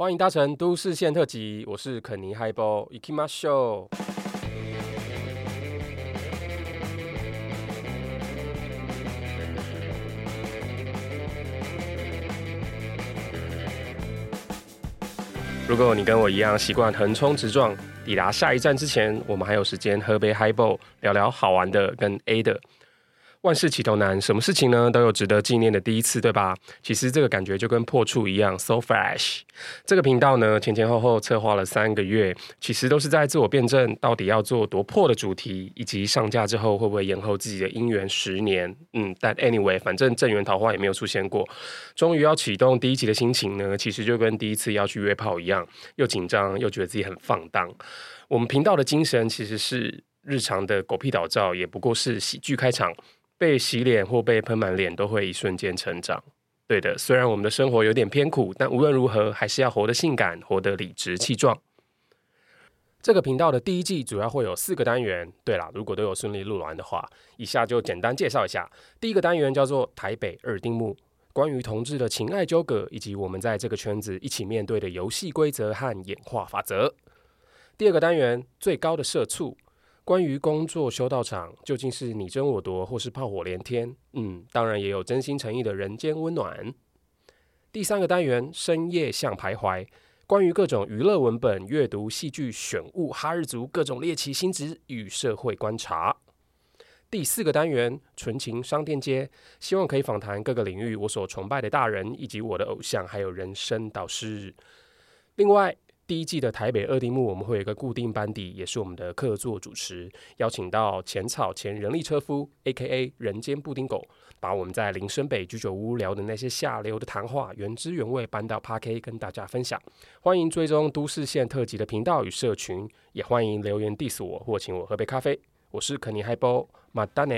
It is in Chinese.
欢迎搭乘都市线特辑，我是肯尼嗨波，Ikimasho。如果你跟我一样习惯横冲直撞，抵达下一站之前，我们还有时间喝杯嗨波，聊聊好玩的跟 A 的。万事起头难，什么事情呢都有值得纪念的第一次，对吧？其实这个感觉就跟破处一样，so fresh。这个频道呢，前前后后策划了三个月，其实都是在自我辩证，到底要做多破的主题，以及上架之后会不会延后自己的姻缘十年。嗯，但 anyway，反正正缘桃花也没有出现过。终于要启动第一集的心情呢，其实就跟第一次要去约炮一样，又紧张又觉得自己很放荡。我们频道的精神其实是日常的狗屁倒灶，也不过是喜剧开场。被洗脸或被喷满脸都会一瞬间成长。对的，虽然我们的生活有点偏苦，但无论如何还是要活得性感，活得理直气壮。这个频道的第一季主要会有四个单元。对了，如果都有顺利录完的话，以下就简单介绍一下。第一个单元叫做台北二丁目，关于同志的情爱纠葛以及我们在这个圈子一起面对的游戏规则和演化法则。第二个单元最高的社畜。关于工作修道场，究竟是你争我夺，或是炮火连天？嗯，当然也有真心诚意的人间温暖。第三个单元，深夜巷徘徊，关于各种娱乐文本、阅读、戏剧、选物、哈日族各种猎奇心智与社会观察。第四个单元，纯情商店街，希望可以访谈各个领域我所崇拜的大人，以及我的偶像，还有人生导师。另外。第一季的台北二丁目，我们会有一个固定班底，也是我们的客座主持，邀请到浅草前人力车夫 （A.K.A. 人间布丁狗），把我们在林森北居酒屋聊的那些下流的谈话，原汁原味搬到 Podcast 跟大家分享。欢迎追踪都市线特辑的频道与社群，也欢迎留言 diss 我或请我喝杯咖啡。我是肯尼嗨波，马丹呢。